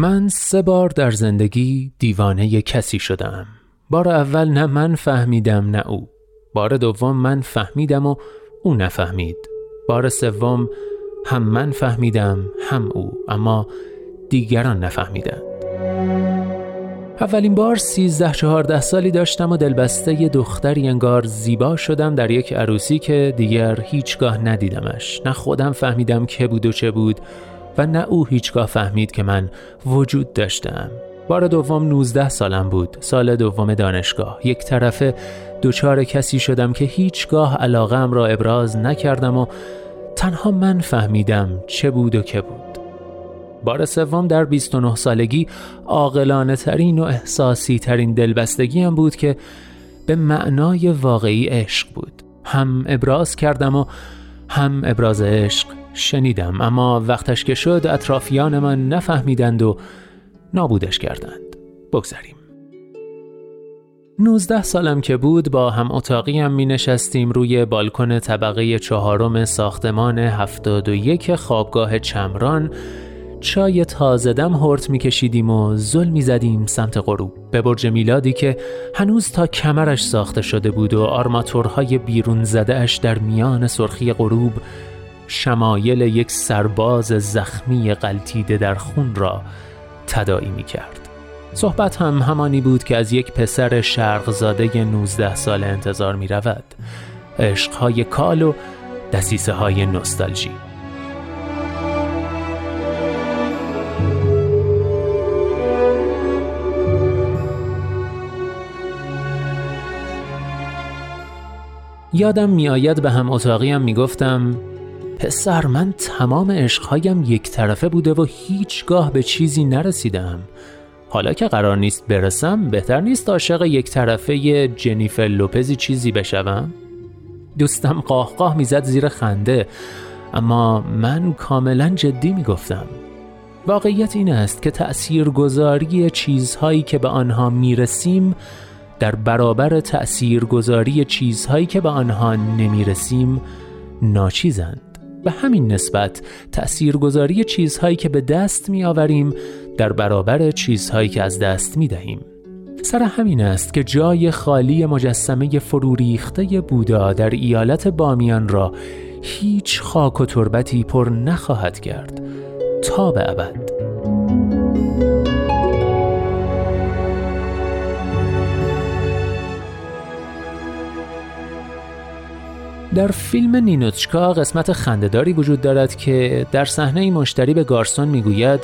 من سه بار در زندگی دیوانه کسی شدم. بار اول نه من فهمیدم نه او. بار دوم من فهمیدم و او نفهمید. بار سوم هم من فهمیدم هم او اما دیگران نفهمیدند. اولین بار سیزده چهارده سالی داشتم و دلبسته ی دختری انگار زیبا شدم در یک عروسی که دیگر هیچگاه ندیدمش. نه خودم فهمیدم که بود و چه بود و نه او هیچگاه فهمید که من وجود داشتم. بار دوم 19 سالم بود سال دوم دانشگاه. یک طرفه دچار کسی شدم که هیچگاه علاقم را ابراز نکردم و تنها من فهمیدم چه بود و که بود. بار سوم در 29 سالگی عاقلانه ترین و احساسی ترین دلبستگی هم بود که به معنای واقعی عشق بود. هم ابراز کردم و هم ابراز عشق شنیدم اما وقتش که شد اطرافیان من نفهمیدند و نابودش کردند. بگذریم. نوزده سالم که بود با هم اتاقی هم می نشستیم روی بالکن طبقه چهارم ساختمان هفتاد و یک خوابگاه چمران. چای تازه دم هرت می کشیدیم و زل می زدیم سمت غروب. به برج میلادی که هنوز تا کمرش ساخته شده بود و آرماتورهای بیرون زده اش در میان سرخی غروب شمایل یک سرباز زخمی قلتیده در خون را تدایی می کرد. صحبت هم همانی بود که از یک پسر شرقزاده 19 سال انتظار می رود. عشقهای کال و دسیسه های نوستالژی. یادم میآید به هم اتاقیم می‌گفتم پسر من تمام عشقهایم یک طرفه بوده و هیچگاه به چیزی نرسیدم. حالا که قرار نیست برسم بهتر نیست عاشق یک طرفه جنیفر لوپزی چیزی بشوم؟ دوستم قاه قاه می‌زد زیر خنده اما من کاملا جدی می‌گفتم. واقعیت این است که تأثیرگذاری چیزهایی که به آنها می‌رسیم در برابر تأثیرگذاری چیزهایی که به آنها نمی‌رسیم ناچیزند به همین نسبت تأثیرگذاری چیزهایی که به دست می آوریم در برابر چیزهایی که از دست می دهیم. سر همین است که جای خالی مجسمه فروریخته بودا در ایالت بامیان را هیچ خاک و تربتی پر نخواهد کرد تا به ابد. در فیلم نینوچکا قسمت خندهداری وجود دارد که در صحنه مشتری به گارسون می‌گوید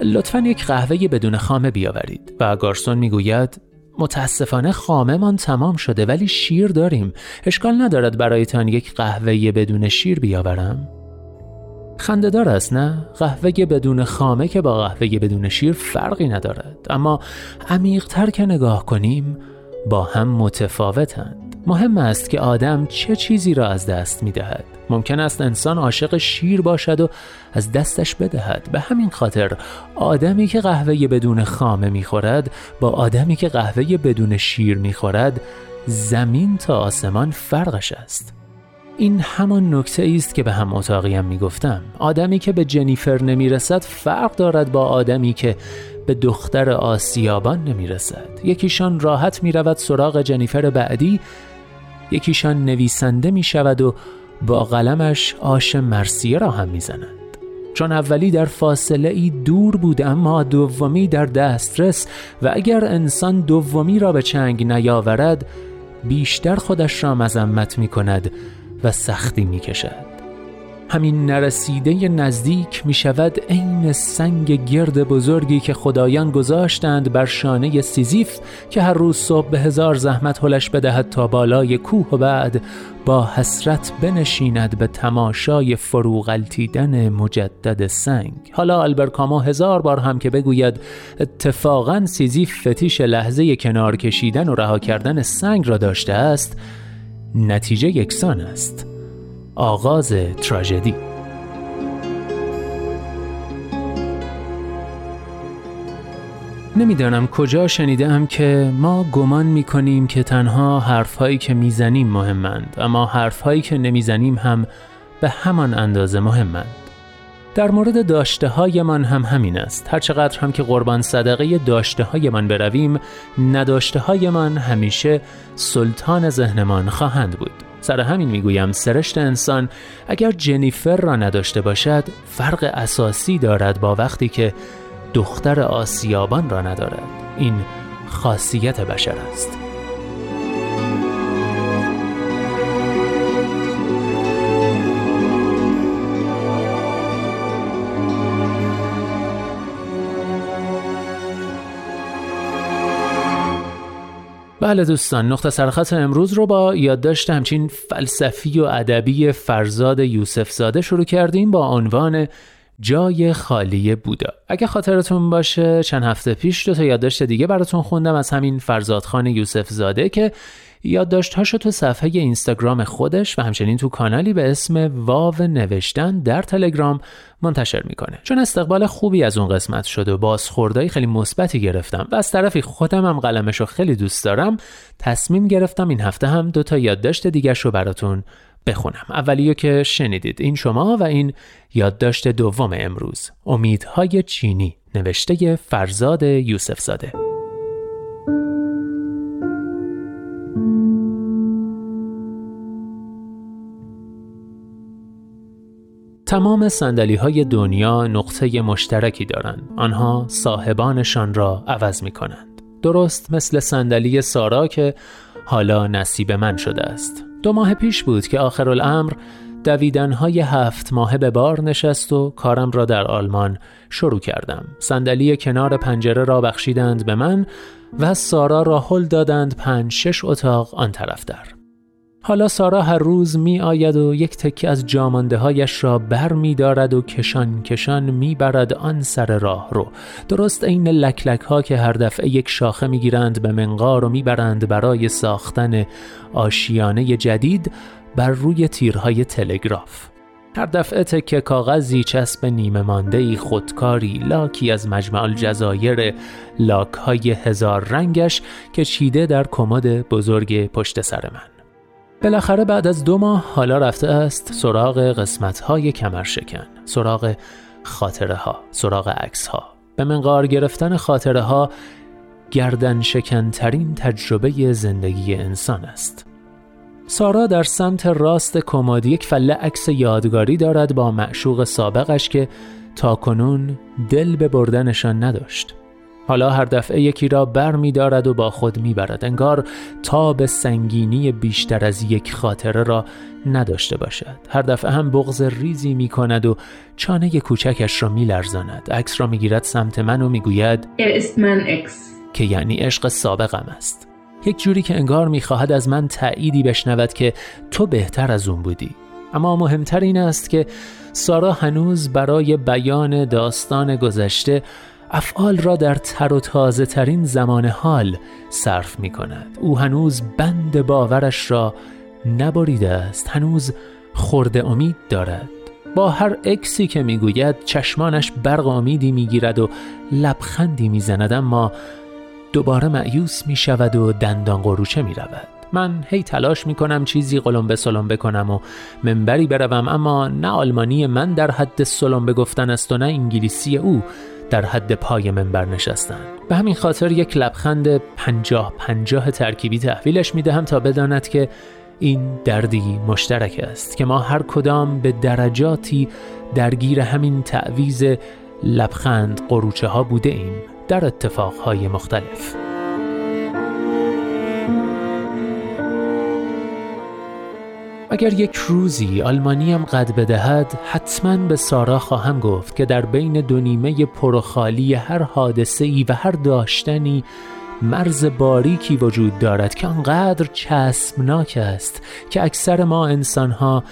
لطفا یک قهوه بدون خامه بیاورید. و گارسون می‌گوید متاسفانه خامه من تمام شده ولی شیر داریم. اشکال ندارد برایتان یک قهوه بدون شیر بیاورم. خندهدار است نه؟ قهوه بدون خامه که با قهوه بدون شیر فرقی ندارد. اما عمیقتر که نگاه کنیم با هم متفاوتند. مهم است که آدم چه چیزی را از دست می دهد. ممکن است انسان عاشق شیر باشد و از دستش بدهد. به همین خاطر آدمی که قهوه بدون خامه می‌خورد با آدمی که قهوه بدون شیر می‌خورد زمین تا آسمان فرقش است. این همان نکته است که به هم اتاقیم می‌گفتم. آدمی که به جنیفر نمی‌رسد فرق دارد با آدمی که به دختر آسیابان نمی‌رسد. یکیشان راحت می‌رود سراغ جنیفر بعدی یکیشان نویسنده می شود و با قلمش آش مرسیه را هم می زند. چون اولی در فاصله ای دور بود اما دومی در دسترس و اگر انسان دومی را به چنگ نیاورد بیشتر خودش را مذمت می کند و سختی می کشد همین نرسیده نزدیک می شود عین سنگ گرد بزرگی که خدایان گذاشتند بر شانه سیزیف که هر روز صبح به هزار زحمت هلش بدهد تا بالای کوه و بعد با حسرت بنشیند به تماشای فروغلتیدن مجدد سنگ. حالا البرکامو هزار بار هم که بگوید اتفاقا سیزیف فتیش لحظه کنار کشیدن و رها کردن سنگ را داشته است نتیجه یکسان است. آغاز تراژدی. نمی‌دانم کجا شنیدم که ما گمان می‌کنیم که تنها حرفهایی که می‌زنیم مهمند اما حرفهایی که نمی‌زنیم هم به همان اندازه مهمند در مورد داشته های هم همین است. هرچقدر هم که قربان صدقه داشته های من برویم نداشته های همیشه سلطان ذهنمان خواهند بود. سر همین می‌گویم سرشت انسان اگر جنیفر را نداشته باشد فرق اساسی دارد با وقتی که دختر آسیابان را ندارد. این خاصیت بشر است. بله دوستان نقطه سرخط امروز رو با یادداشت همچین فلسفی و ادبی فرزاد یوسف زاده شروع کردیم با عنوان جای خالی بودا. اگه خاطرتون باشه چند هفته پیش دو تا یادداشت دیگه براتون خوندم از همین فرزادخان یوسف زاده که یادداشت‌هاشو تو صفحه اینستاگرام خودش و همچنین تو کانالی به اسم واو نوشتن در تلگرام منتشر می‌کنه. چون استقبال خوبی از اون قسمت شد و بازخوردهای خیلی مثبتی گرفتم و از طرفی خودم هم قلمش خیلی دوست دارم تصمیم گرفتم این هفته هم دو تا یادداشت دیگه رو براتون بخونم. اولیو که شنیدید این شما و این یادداشت دوم امروز. امیدهای چینی نوشته فرزاد یوسف زاده تمام سندلی های دنیا نقطه مشترکی دارند. آنها صاحبانشان را عوض می کنند. درست مثل صندلی سارا که حالا نصیب من شده است. دو ماه پیش بود که آخر الامر دویدنهای هفت ماه به بار نشست و کارم را در آلمان شروع کردم. صندلی کنار پنجره را بخشیدند به من و سارا را هل دادند پنج شش اتاق آن طرف در. حالا سارا هر روز می آید و یک تکه از جامانده هایش را بر می دارد و کشان کشان می برد آن سر راه رو. درست عین لکلک ها که هر دفعه یک شاخه می گیرند به منقار و می برند برای ساختن آشیانه جدید بر روی تیرهای تلگراف. هر دفعه تکه کاغذی چسب نیمه مانده خودکاری لاکی از مجمع الجزایر لاک های هزار رنگش که چیده در کمد بزرگ پشت سر من. بالاخره بعد از دو ماه حالا رفته است سراغ قسمت های کمر شکن سراغ خاطره ها سراغ عکس ها به منقار گرفتن خاطره ها گردن شکنترین تجربه زندگی انسان است. سارا در سمت راست کمد یک فله عکس یادگاری دارد با معشوق سابقش که تاکنون دل به بردنشان نداشت. حالا هر دفعه یکی را بر می دارد و با خود می برد. انگار تا به سنگینی بیشتر از یک خاطره را نداشته باشد. هر دفعه هم بغض ریزی می کند و چانه کوچکش را می لرزاند. عکس را می گیرد سمت من و می گوید من اکس که یعنی عشق سابقم است. یک جوری که انگار می خواهد از من تأییدی بشنود که تو بهتر از اون بودی. اما مهمتر این است که سارا هنوز برای بیان داستان گذشته افعال را در تر و تازه ترین زمان حال صرف می کند. او هنوز بند باورش را نبریده است. هنوز خورده امید دارد. با هر اکسی که می‌گوید چشمانش برق امیدی می‌گیرد و لبخندی می‌زند اما دوباره معیوس می شود و دندان قروچه می رود. من هی تلاش می کنم چیزی قلم سلم بکنم و منبری بروم اما نه آلمانی من در حد سلم گفتن است و نه انگلیسی او. در حد پای منبر نشستن به همین خاطر یک لبخند پنجاه پنجاه ترکیبی تحویلش می‌دهم تا بداند که این دردی مشترک است که ما هر کدام به درجاتی درگیر همین تعویز لبخند قروچه ها بوده ایم. در اتفاقهای مختلف. اگر یک روزی آلمانیم قد بدهد حتما به سارا خواهم گفت که در بین دو نیمه پرخالی هر حادثه ای و هر داشتنی مرز باریکی وجود دارد که آنقدر چسبناک است که اکثر ما انسانها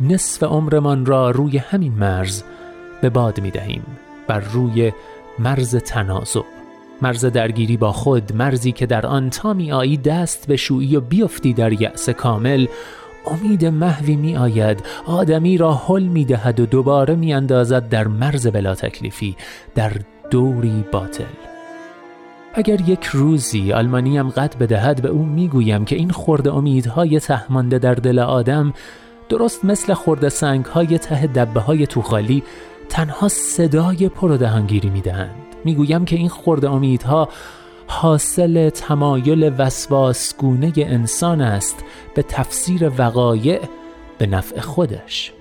نصف عمرمان را روی همین مرز به باد می دهیم بر روی مرز تنازع مرز درگیری با خود مرزی که در آن تا می آیی دست به شویی و بیفتی در یأس کامل امید محوی می آید آدمی را حل می دهد و دوباره می اندازد در مرز بلا تکلیفی در دوری باطل. اگر یک روزی آلمانیم قد بدهد به او می‌گویم که این خورده امیدهای تهمانده در دل آدم درست مثل خورده سنگهای ته دبه های توخالی تنها صدای پر و دهانگیری می‌دهند. می‌گویم که این خورده امیدها حاصل تمایل وسواسگونه انسان است به تفسیر وقایع به نفع خودش.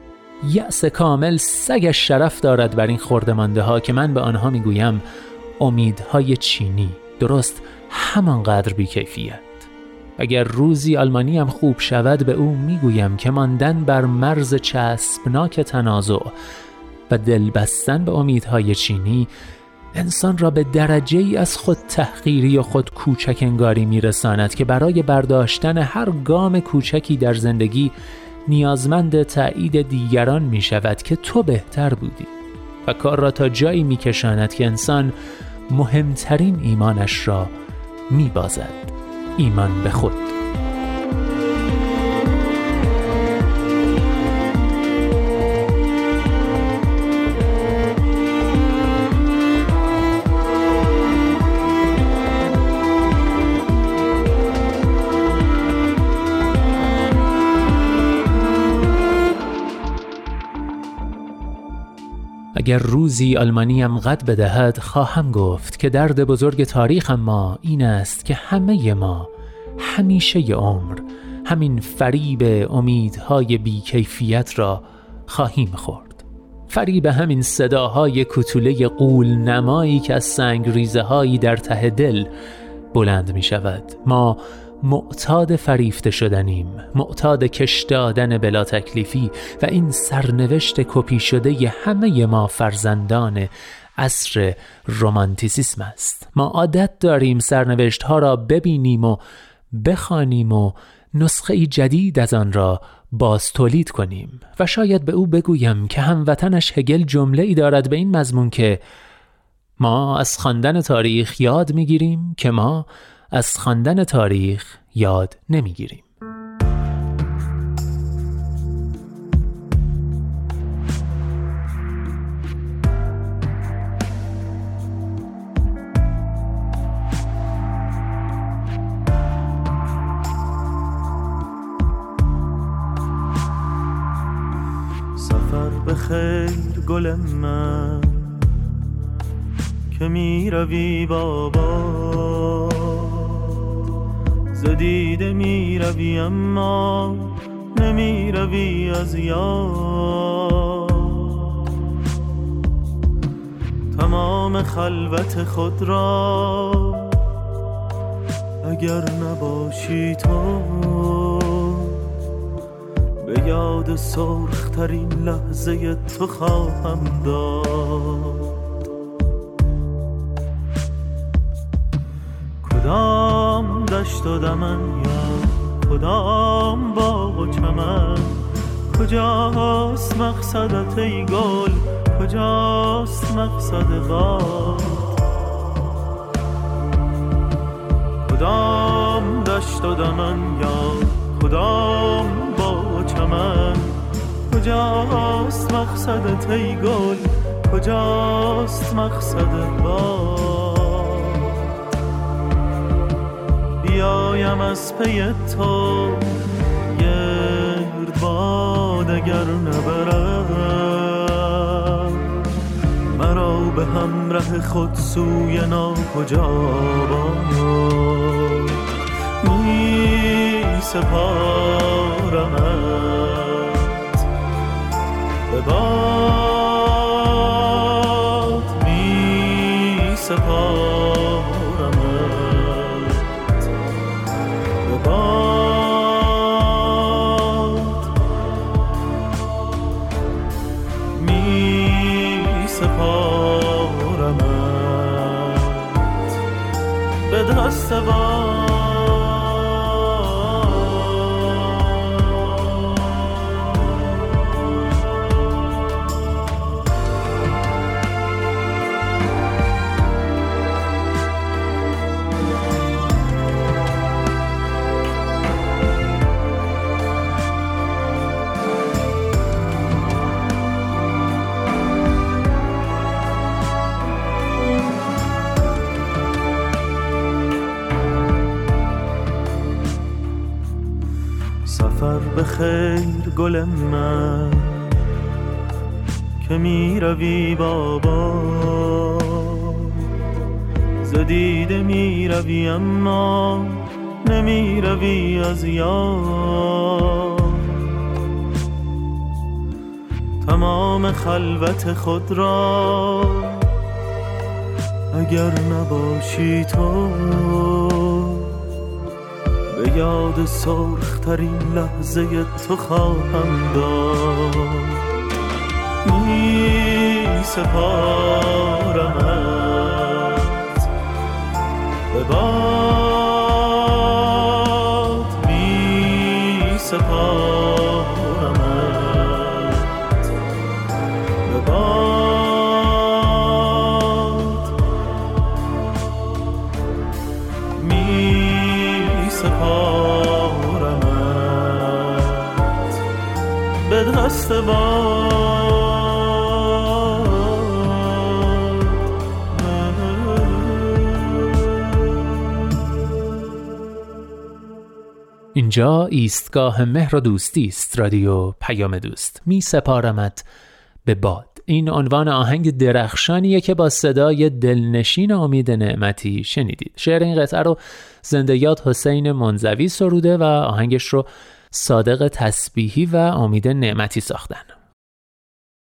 یأس کامل سگش شرف دارد بر این خردمانده ها که من به آنها می‌گویم امیدهای چینی درست همانقدر بیکیفیت. اگر روزی آلمانی هم خوب شود به او می‌گویم که ماندن بر مرز چسبناک تنازع و دل بستن به امیدهای چینی انسان را به درجه ای از خود تحقیری و خود کوچک انگاری میرساند که برای برداشتن هر گام کوچکی در زندگی نیازمند تایید دیگران می شود که تو بهتر بودی و کار را تا جایی می کشاند که انسان مهمترین ایمانش را می بازد ایمان به خود. اگر روزی آلمانیم قد بدهد خواهم گفت که درد بزرگ تاریخ ما این است که همه ما همیشه عمر همین فریب امیدهای بیکیفیت را خواهیم خورد. فریب همین صداهای کتوله قول نمایی که از سنگ ریزه هایی در ته دل بلند می شود ما معتاد فریفته شدنیم معتاد کش دادن بلا تکلیفی و این سرنوشت کپی شده همه ما فرزندان عصر رومانتیسیسم است. ما عادت داریم سرنوشت ها را ببینیم و بخوانیم و نسخه جدید از آن را باز تولید کنیم و شاید به او بگویم که هموطنش هگل جمله ای دارد به این مضمون که ما از خواندن تاریخ یاد می‌گیریم که ما از خواندن تاریخ یاد نمی‌گیریم. خیر گل من که می روی بابا زدیده می روی اما نمی روی از یاد. تمام خلوت خود را اگر نباشی تو به یاد سرخترین لحظه تو خواهم داد. کدام دشت و دمن. یا کدام باغ و چمن. کجاست مقصدت ای گل؟ کجاست مقصد باد؟ کدام دشت و دمن. یا کدام باغ و چمن. کجاست مقصدت ای گل؟ کجاست مقصد باد؟ بیایم از پی تو. گرد باد اگر نبرم. مرا به همراه خود سوی کجا باد می سپارمت. به به خیر گل من که می روی بابا. زدیده می روی اما نمی روی از یاد تمام خلوت خود را اگر نباشی تو به یاد سرخترین لحظه تو خواهم داد. می سپارمت. به اینجا ایستگاه مهر و دوستی است رادیو پیام دوست. می سپارمت به باد. این عنوان آهنگ درخشانیه که با صدای دلنشین امید نعمتی شنیدید. شعر این قطعه رو زندیات حسین منزوی سروده و آهنگش رو صادق تسبیحی و امید نعمتی ساختن.